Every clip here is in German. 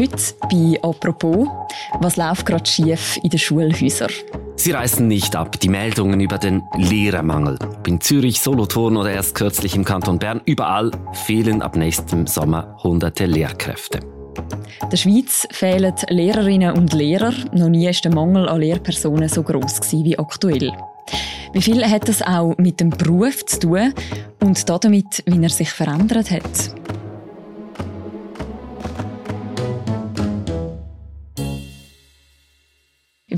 Heute bei «Apropos», was läuft gerade schief in den Schulhäusern? Sie reißen nicht ab, die Meldungen über den Lehrermangel. In Zürich, Solothurn oder erst kürzlich im Kanton Bern, überall fehlen ab nächstem Sommer hunderte Lehrkräfte. Der Schweiz fehlen Lehrerinnen und Lehrer. Noch nie war der Mangel an Lehrpersonen so gross wie aktuell. Wie viel hat das auch mit dem Beruf zu tun und damit, wie er sich verändert hat?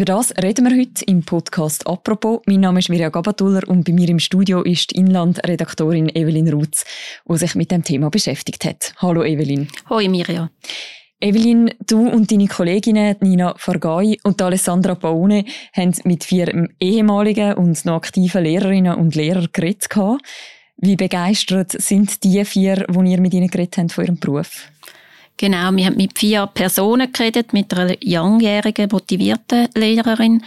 Über das reden wir heute im Podcast «Apropos». Mein Name ist Mirja Gabatuller und bei mir im Studio ist die Inlandredaktorin Evelyn Rutz, die sich mit dem Thema beschäftigt hat. Hallo Evelyn. Hallo Mirja. Evelyn, du und deine Kolleginnen Nina Fargai und Alessandra Paone haben mit vier ehemaligen und noch aktiven Lehrerinnen und Lehrern geredet. Wie begeistert sind die vier, die ihr mit ihnen geredet habt von ihrem Beruf? Genau, wir haben mit vier Personen geredet, mit einer langjährigen, motivierten Lehrerin,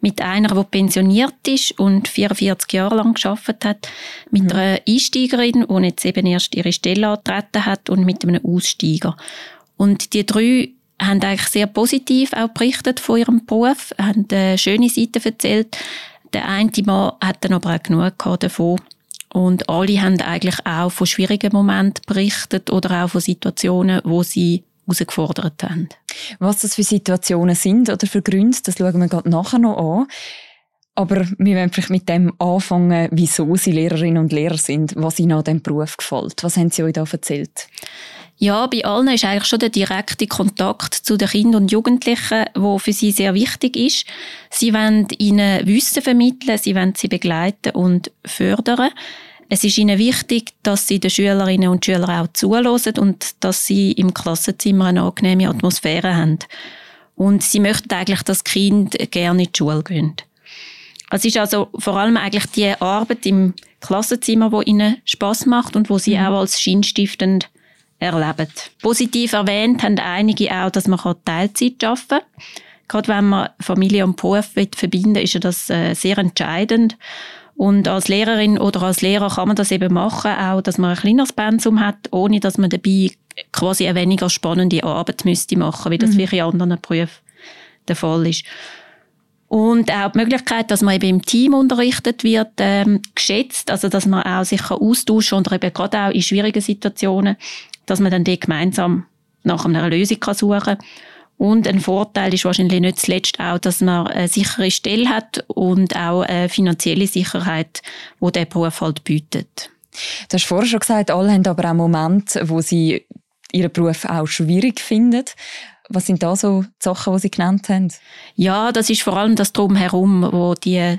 mit einer, die pensioniert ist und 44 Jahre lang geschafft hat, mit mhm. einer Einsteigerin, die jetzt eben erst ihre Stelle antreten hat und mit einem Aussteiger. Und die drei haben eigentlich sehr positiv auch berichtet von ihrem Beruf, haben eine schöne Seite erzählt. Der eine Mann hat dann aber auch genug davon. Und alle haben eigentlich auch von schwierigen Momenten berichtet oder auch von Situationen, wo sie herausgefordert haben. Was das für Situationen sind oder für Gründe, das schauen wir gerade nachher noch an. Aber wir wollen vielleicht mit dem anfangen, wieso Sie Lehrerinnen und Lehrer sind, was Ihnen an diesem Beruf gefällt. Was haben Sie euch da erzählt? Ja, bei allen ist eigentlich schon der direkte Kontakt zu den Kindern und Jugendlichen, wo für sie sehr wichtig ist. Sie wollen ihnen Wissen vermitteln, sie wollen sie begleiten und fördern. Es ist ihnen wichtig, dass sie den Schülerinnen und Schülern auch zulassen und dass sie im Klassenzimmer eine angenehme Atmosphäre haben. Und sie möchten eigentlich, dass die Kinder gerne in die Schule gehen. Es ist also vor allem eigentlich die Arbeit im Klassenzimmer, wo ihnen Spaß macht und wo sie mhm. auch als sinnstiftend erleben. Positiv erwähnt haben einige auch, dass man Teilzeit arbeiten kann. Gerade wenn man Familie und Beruf verbinden will, ist das äh, sehr entscheidend. Und als Lehrerin oder als Lehrer kann man das eben machen, auch, dass man ein kleineres Pensum hat, ohne dass man dabei quasi eine weniger spannende Arbeit müsste machen, wie das mhm. in anderen Berufen der Fall ist. Und auch die Möglichkeit, dass man eben im Team unterrichtet wird, ähm, geschätzt, also dass man auch sich austauschen kann oder eben gerade auch in schwierigen Situationen dass man dann dort gemeinsam nach einer Lösung suchen kann. Und ein Vorteil ist wahrscheinlich nicht zuletzt auch, dass man eine sichere Stelle hat und auch eine finanzielle Sicherheit, die der Beruf halt bietet. Du hast vorher schon gesagt, alle haben aber auch Momente, wo sie ihren Beruf auch schwierig finden. Was sind da so die Sachen, die Sie genannt haben? Ja, das ist vor allem das Drumherum, wo die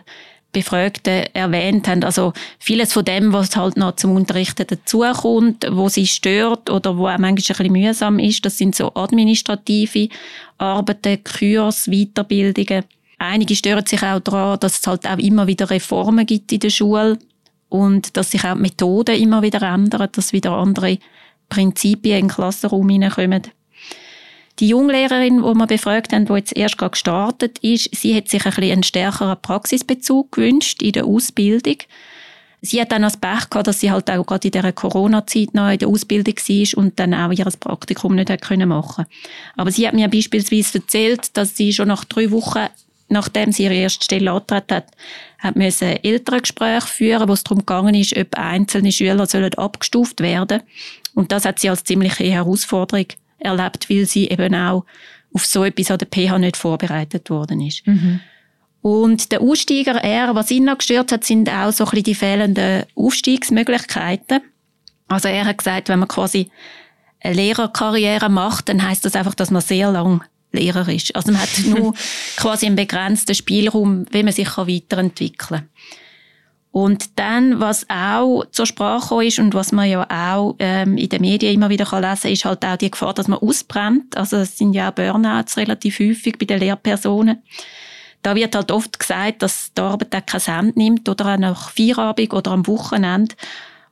Befragten erwähnt haben. Also vieles von dem, was halt noch zum Unterrichten dazukommt, wo sie stört oder wo auch manchmal ein bisschen mühsam ist, das sind so administrative Arbeiten, Kurs, Weiterbildungen. Einige stören sich auch daran, dass es halt auch immer wieder Reformen gibt in der Schule und dass sich auch die Methoden immer wieder ändern, dass wieder andere Prinzipien in den Klassenraum hineinkommen. Die Junglehrerin, die wir befragt haben, die jetzt erst gerade gestartet ist, sie hat sich ein bisschen einen stärkeren Praxisbezug gewünscht in der Ausbildung. Sie hat dann als Pech gehabt, dass sie halt auch gerade in dieser Corona-Zeit noch in der Ausbildung war und dann auch ihr Praktikum nicht machen Aber sie hat mir beispielsweise erzählt, dass sie schon nach drei Wochen, nachdem sie ihre erste Stelle angetreten hat, hat müssen Elterngespräche führen, wo es darum gegangen ist, ob einzelne Schüler sollen abgestuft werden. Und das hat sie als ziemliche Herausforderung erlebt, weil sie eben auch auf so etwas an der PH nicht vorbereitet worden ist. Mhm. Und der Aussteiger, er, was ihn noch gestört hat, sind auch so ein bisschen die fehlenden Aufstiegsmöglichkeiten. Also er hat gesagt, wenn man quasi eine Lehrerkarriere macht, dann heißt das einfach, dass man sehr lang Lehrer ist. Also man hat nur quasi einen begrenzten Spielraum, wie man sich weiterentwickeln kann. Und dann, was auch zur Sprache ist und was man ja auch ähm, in den Medien immer wieder kann lesen kann, ist halt auch die Gefahr, dass man ausbrennt. Also es sind ja auch Burnouts relativ häufig bei den Lehrpersonen. Da wird halt oft gesagt, dass die Arbeit auch kein Ende nimmt oder auch nach Feierabend oder am Wochenende.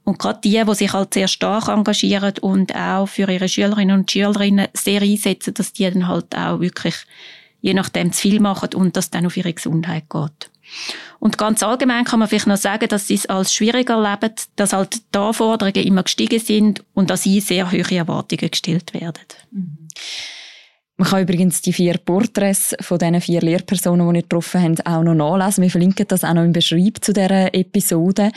Und gerade die, die sich halt sehr stark engagieren und auch für ihre Schülerinnen und Schülerinnen sehr einsetzen, dass die dann halt auch wirklich je nachdem zu viel machen und das dann auf ihre Gesundheit geht. Und ganz allgemein kann man vielleicht noch sagen, dass sie es als schwieriger erleben, dass halt die Anforderungen immer gestiegen sind und dass sie sehr hohe Erwartungen gestellt werden. Mhm. Man kann übrigens die vier Porträts von diesen vier Lehrpersonen, die wir getroffen haben, auch noch nachlesen. Wir verlinken das auch noch im Beschreib zu dieser Episode.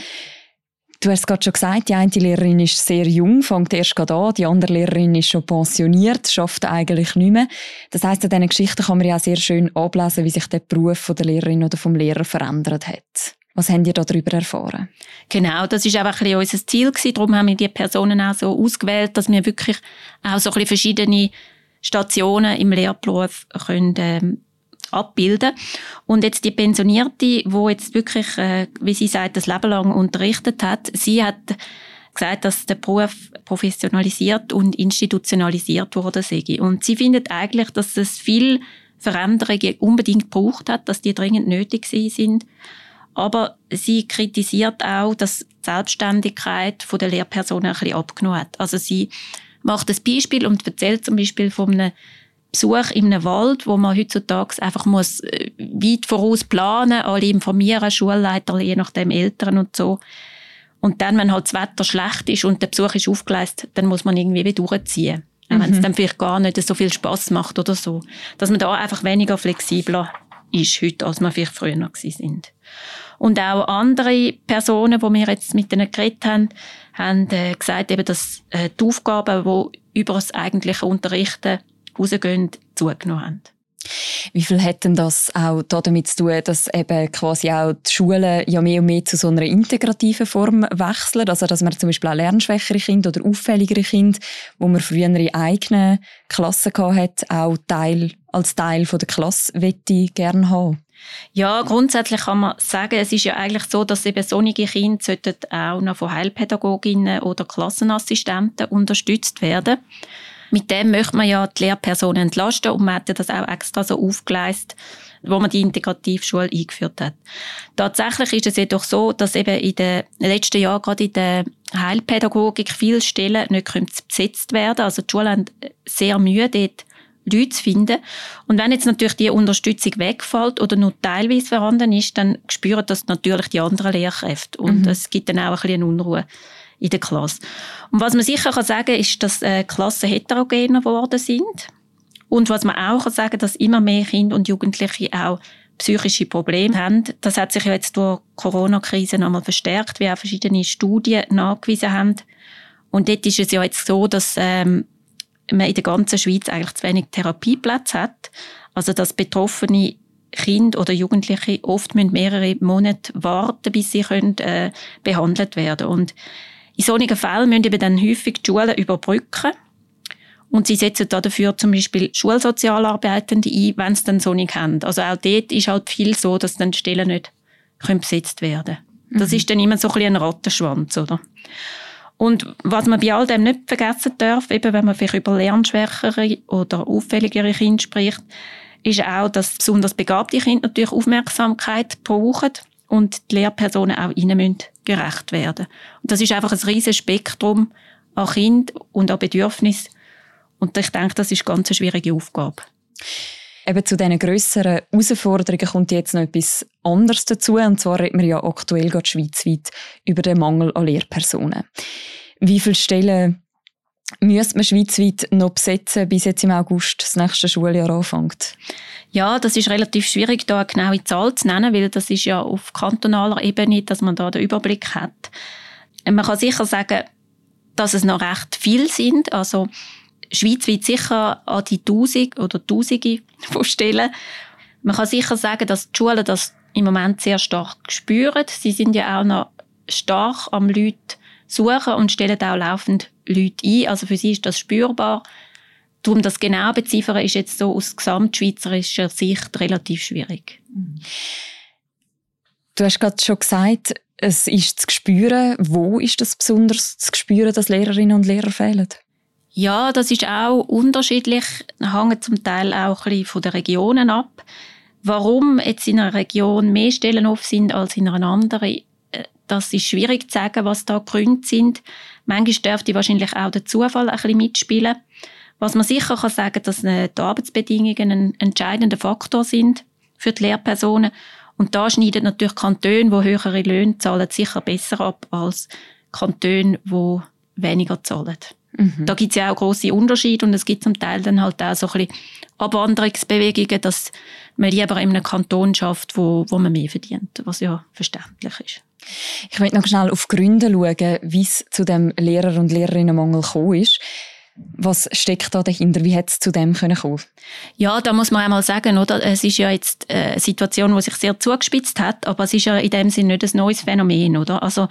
Du hast gerade schon gesagt, die eine Lehrerin ist sehr jung, fängt erst gerade an, die andere Lehrerin ist schon pensioniert, schafft eigentlich nicht mehr. Das heisst, an diesen Geschichten kann man ja auch sehr schön ablesen, wie sich der Beruf der Lehrerin oder vom Lehrer verändert hat. Was habt ihr darüber erfahren? Genau, das ist einfach ein unser Ziel. Darum haben wir die Personen auch so ausgewählt, dass wir wirklich auch so ein bisschen verschiedene Stationen im Lehrberuf können, ähm, abbilden. Und jetzt die Pensionierte, wo jetzt wirklich, äh, wie sie sagt, das Leben lang unterrichtet hat, sie hat gesagt, dass der Beruf professionalisiert und institutionalisiert wurde sei. Und sie findet eigentlich, dass es viel Veränderungen unbedingt gebraucht hat, dass die dringend nötig sind. Aber sie kritisiert auch, dass die Selbstständigkeit der Lehrpersonen ein bisschen abgenommen hat. Also sie macht das Beispiel und erzählt zum Beispiel von einem Besuch in einem Wald, wo man heutzutage einfach muss äh, weit voraus planen, alle informieren, Schulleiter, je nachdem Eltern und so. Und dann, wenn halt das Wetter schlecht ist und der Besuch ist aufgeleistet, dann muss man irgendwie wieder durchziehen. Mhm. Wenn es dann vielleicht gar nicht so viel Spaß macht oder so. Dass man da einfach weniger flexibler ist heute, als man vielleicht früher noch sind. Und auch andere Personen, die wir jetzt mit denen geredet haben, haben äh, gesagt, eben, dass äh, die Aufgaben, die über das eigentliche Unterrichten rausgehen, zugenommen haben. Wie viel hat denn das auch damit zu tun, dass eben quasi auch die Schulen ja mehr und mehr zu so einer integrativen Form wechseln? Also, dass man zum Beispiel auch lernschwächere Kinder oder auffälligere Kinder, wo man früher in eigenen Klassen hat, auch Teil, als Teil von der Klasse wette gerne haben? Ja, grundsätzlich kann man sagen, es ist ja eigentlich so, dass eben solche Kinder auch noch von Heilpädagoginnen oder Klassenassistenten unterstützt werden. Mit dem möchte man ja die Lehrpersonen entlasten und man hat ja das auch extra so aufgeleistet, wo man die Integrativschule eingeführt hat. Tatsächlich ist es jedoch so, dass eben in den letzten Jahren gerade in der Heilpädagogik viele Stellen nicht besetzt werden. Also die Schulen haben sehr Mühe, dort Leute zu finden. Und wenn jetzt natürlich die Unterstützung wegfällt oder nur teilweise vorhanden ist, dann spüren das natürlich die anderen Lehrkräfte. Und es mhm. gibt dann auch ein bisschen Unruhe in der Klasse. Und was man sicher kann sagen ist, dass äh, Klassen heterogener geworden sind. Und was man auch kann sagen, dass immer mehr Kinder und Jugendliche auch psychische Probleme haben. Das hat sich ja jetzt durch die Corona-Krise nochmal verstärkt, wie auch verschiedene Studien nachgewiesen haben. Und dort ist es ja jetzt so, dass ähm, man in der ganzen Schweiz eigentlich zu wenig Therapieplätze hat. Also dass betroffene Kinder oder Jugendliche oft mehrere Monate warten, bis sie können, äh, behandelt werden Und in solchen Fällen müssen eben dann häufig die Schulen überbrücken. Und sie setzen da dafür zum Beispiel Schulsozialarbeitende ein, wenn sie dann so nicht haben. Also auch dort ist halt viel so, dass dann die Stellen nicht besetzt werden können. Das mhm. ist dann immer so ein, bisschen ein Rattenschwanz, oder? Und was man bei all dem nicht vergessen darf, eben wenn man vielleicht über lernschwächere oder auffälligere Kinder spricht, ist auch, dass besonders begabte Kinder natürlich Aufmerksamkeit brauchen und die Lehrpersonen auch ihnen müssen gerecht werden. Und das ist einfach ein riesiges Spektrum an Kind und an Bedürfnissen. Und ich denke, das ist ganz eine schwierige Aufgabe. Eben zu diesen grösseren Herausforderungen kommt jetzt noch etwas anderes dazu. Und zwar reden wir ja aktuell gerade schweizweit über den Mangel an Lehrpersonen. Wie viele Stellen müsste man schweizweit noch besetzen, bis jetzt im August das nächste Schuljahr anfängt? Ja, das ist relativ schwierig, da eine genaue Zahl zu nennen, weil das ist ja auf kantonaler Ebene, dass man da den Überblick hat. Man kann sicher sagen, dass es noch recht viel sind. Also schweizweit sicher an die Tausend oder Tausende von Stellen. Man kann sicher sagen, dass die Schulen das im Moment sehr stark spüren. Sie sind ja auch noch stark am Leute suchen und stellen auch laufend Leute ein. Also für sie ist das spürbar. Darum das genau beziffern ist jetzt so aus gesamtschweizerischer Sicht relativ schwierig. Du hast gerade schon gesagt, es ist zu spüren. Wo ist das besonders zu spüren, dass Lehrerinnen und Lehrer fehlen? Ja, das ist auch unterschiedlich, hängt zum Teil auch ein bisschen von den Regionen ab. Warum jetzt in einer Region mehr Stellen offen sind als in einer anderen, äh, das ist schwierig zu sagen, was da Gründe sind. Manchmal dürfte wahrscheinlich auch der Zufall ein bisschen mitspielen. Was man sicher kann sagen, dass die Arbeitsbedingungen ein entscheidender Faktor sind für die Lehrpersonen. Und da schneiden natürlich Kantone, die höhere Löhne zahlen, sicher besser ab als Kantone, die weniger zahlen. Mhm. Da gibt es ja auch große Unterschiede und es gibt zum Teil dann halt auch so ein bisschen Abwanderungsbewegungen, dass man lieber in einem Kanton schafft, wo, wo man mehr verdient, was ja verständlich ist. Ich möchte noch schnell auf Gründe schauen, wie es zu dem Lehrer- und Lehrerinnenmangel gekommen ist. Was steckt da dahinter? Wie hätte es zu dem kommen können? Ja, da muss man einmal sagen, oder? Es ist ja jetzt äh, eine Situation, die sich sehr zugespitzt hat, aber es ist ja in dem Sinne nicht ein neues Phänomen, oder? Also,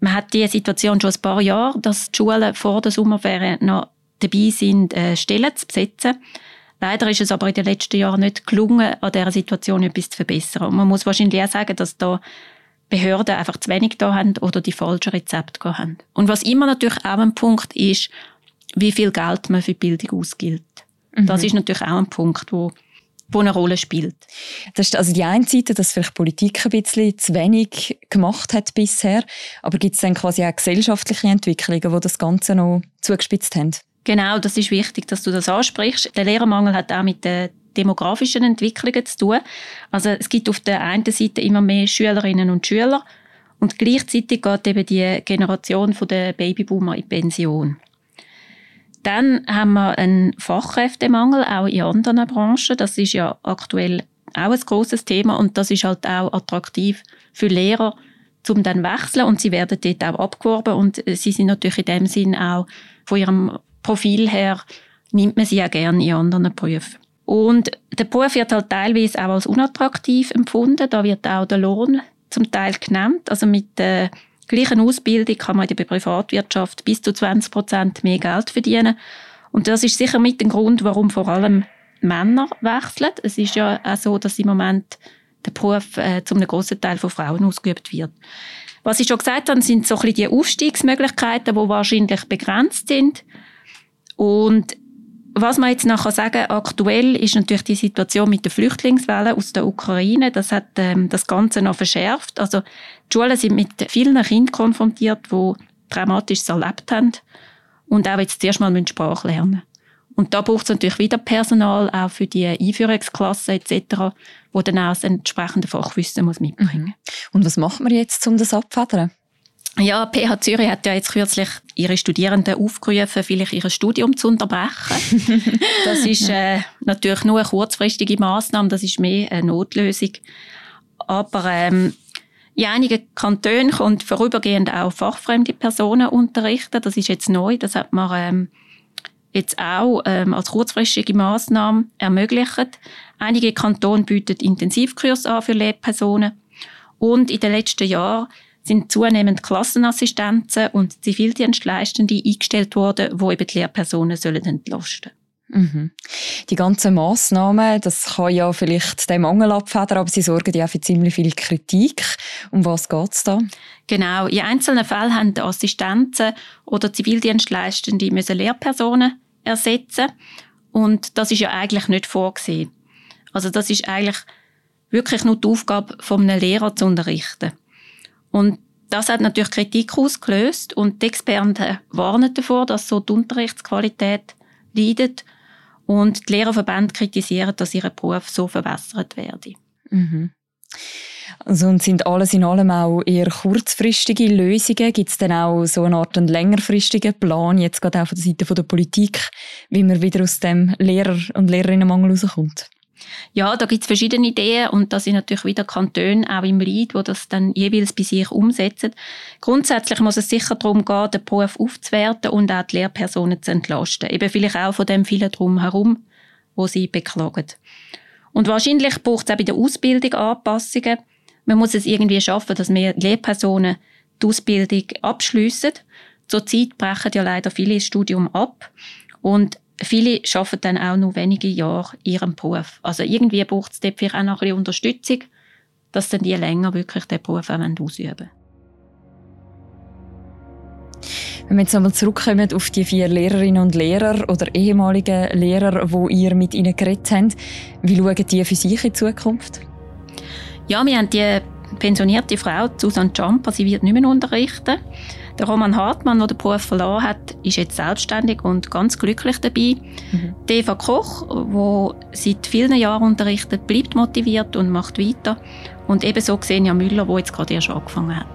man hat diese Situation schon ein paar Jahre, dass die Schulen vor der Sommerferien noch dabei sind, äh, Stellen zu besetzen. Leider ist es aber in den letzten Jahren nicht gelungen, an dieser Situation etwas zu verbessern. Und man muss wahrscheinlich auch sagen, dass da Behörden einfach zu wenig da haben oder die falschen Rezepte haben. Und was immer natürlich auch ein Punkt ist, wie viel Geld man für Bildung ausgibt. Mhm. Das ist natürlich auch ein Punkt, wo wo eine Rolle spielt. Das ist also die eine Seite, dass vielleicht Politik ein bisschen zu wenig gemacht hat bisher, aber gibt es dann quasi auch gesellschaftliche Entwicklungen, die das Ganze noch zugespitzt haben? Genau, das ist wichtig, dass du das ansprichst. Der Lehrermangel hat auch mit den demografischen Entwicklungen zu tun. Also es gibt auf der einen Seite immer mehr Schülerinnen und Schüler und gleichzeitig geht eben die Generation der Babyboomer in Pension. Dann haben wir einen Fachkräftemangel, auch in anderen Branchen. Das ist ja aktuell auch ein großes Thema und das ist halt auch attraktiv für Lehrer, zum dann wechseln und sie werden dort auch abgeworben und sie sind natürlich in dem Sinn auch von ihrem Profil her nimmt man sie ja gerne in anderen Berufen. Und der Beruf wird halt teilweise auch als unattraktiv empfunden. Da wird auch der Lohn zum Teil genannt. Also mit der gleichen Ausbildung kann man in der Privatwirtschaft bis zu 20 Prozent mehr Geld verdienen. Und das ist sicher mit dem Grund, warum vor allem Männer wechseln. Es ist ja auch so, dass im Moment der Beruf äh, zu einem grossen Teil von Frauen ausgeübt wird. Was ich schon gesagt habe, sind so ein bisschen die Aufstiegsmöglichkeiten, die wahrscheinlich begrenzt sind. Und was man jetzt nachher sagen, aktuell ist natürlich die Situation mit der Flüchtlingswelle aus der Ukraine. Das hat ähm, das Ganze noch verschärft. Also die Schulen sind mit vielen Kindern konfrontiert, die Dramatisches erlebt haben und auch jetzt zuerst mal Sprache lernen Und da braucht es natürlich wieder Personal, auch für die Einführungsklassen etc., wo dann auch das entsprechende Fachwissen muss mitbringen mhm. Und was macht man jetzt, um das abzufedern? Ja, PH Zürich hat ja jetzt kürzlich ihre Studierenden aufgerufen, vielleicht ihr Studium zu unterbrechen. das ist äh, natürlich nur eine kurzfristige Maßnahme, das ist mehr eine Notlösung. Aber ähm, in einigen Kantonen kommt vorübergehend auch fachfremde Personen unterrichten. Das ist jetzt neu. Das hat man ähm, jetzt auch ähm, als kurzfristige Maßnahme ermöglicht. Einige Kantone bieten Intensivkurse an für Lehrpersonen. Und in den letzten Jahren sind zunehmend Klassenassistenzen und Zivildienstleistende eingestellt worden, wo eben die Lehrpersonen sollen entlasten mhm. Die ganzen Massnahmen, das kann ja vielleicht den Mangel abfedern, aber sie sorgen ja für ziemlich viel Kritik. Um was geht es da? Genau. In einzelnen Fällen haben die Assistenzen oder Zivildienstleistende müssen Lehrpersonen ersetzen. Und das ist ja eigentlich nicht vorgesehen. Also das ist eigentlich wirklich nur die Aufgabe von einem Lehrer zu unterrichten. Und das hat natürlich Kritik ausgelöst und die Experten warnen davor, dass so die Unterrichtsqualität leidet und die Lehrerverbände kritisieren, dass ihr Beruf so verbessert werde. Mhm. Also und sind alles in allem auch eher kurzfristige Lösungen? Gibt es denn auch so eine Art einen längerfristigen Plan, jetzt gerade auch von der Seite der Politik, wie man wieder aus dem Lehrer- und Lehrerinnenmangel rauskommt? Ja, da gibt es verschiedene Ideen und da sind natürlich wieder Kantone auch im Lead, wo das dann jeweils bei sich umsetzen. Grundsätzlich muss es sicher darum gehen, den Beruf aufzuwerten und auch die Lehrpersonen zu entlasten. Eben vielleicht auch von dem vielen drumherum, wo sie beklagen. Und wahrscheinlich braucht es auch bei der Ausbildung Anpassungen. Man muss es irgendwie schaffen, dass mehr Lehrpersonen die Ausbildung abschliessen. Zurzeit brechen ja leider viele das Studium ab. Und viele arbeiten dann auch nur wenige Jahre in ihrem Beruf. Also irgendwie braucht es vielleicht auch noch ein bisschen Unterstützung, dass dann die länger wirklich den Beruf auch ausüben Wenn wir jetzt einmal zurückkommen auf die vier Lehrerinnen und Lehrer oder ehemalige Lehrer, wo ihr mit ihnen geredet habt, wie schauen die für sich in Zukunft? Ja, wir haben die pensionierte Frau Susanne Champa, sie wird nicht mehr unterrichten. Der Roman Hartmann, der den Beruf verloren hat, ist jetzt selbstständig und ganz glücklich dabei. Mhm. Die Eva Koch, die seit vielen Jahren unterrichtet, bleibt motiviert und macht weiter. Und ebenso Xenia Müller, die jetzt gerade erst angefangen hat.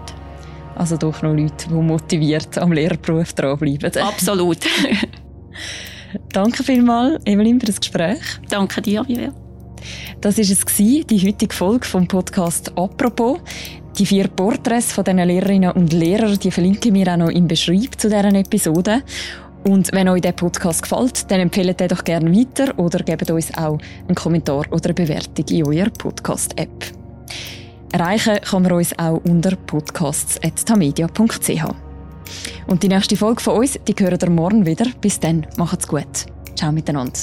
Also doch noch Leute, die motiviert am Lehrberuf dranbleiben. Absolut. Danke vielmals, Evelyn, für das Gespräch. Danke dir, Vivian. Das war es, die heutige Folge vom Podcast «Apropos». Die vier Porträts von diesen Lehrerinnen und Lehrern, die verlinken mir auch noch im Beschreib zu deren Episode. Und wenn euch der Podcast gefällt, dann empfehlt ihn doch gerne weiter oder gebt uns auch einen Kommentar oder eine Bewertung in eurer Podcast-App. Erreichen kann man uns auch unter podcasts.tamedia.ch. Und die nächste Folge von uns, die hören ihr morgen wieder. Bis dann, macht's gut. Ciao miteinander.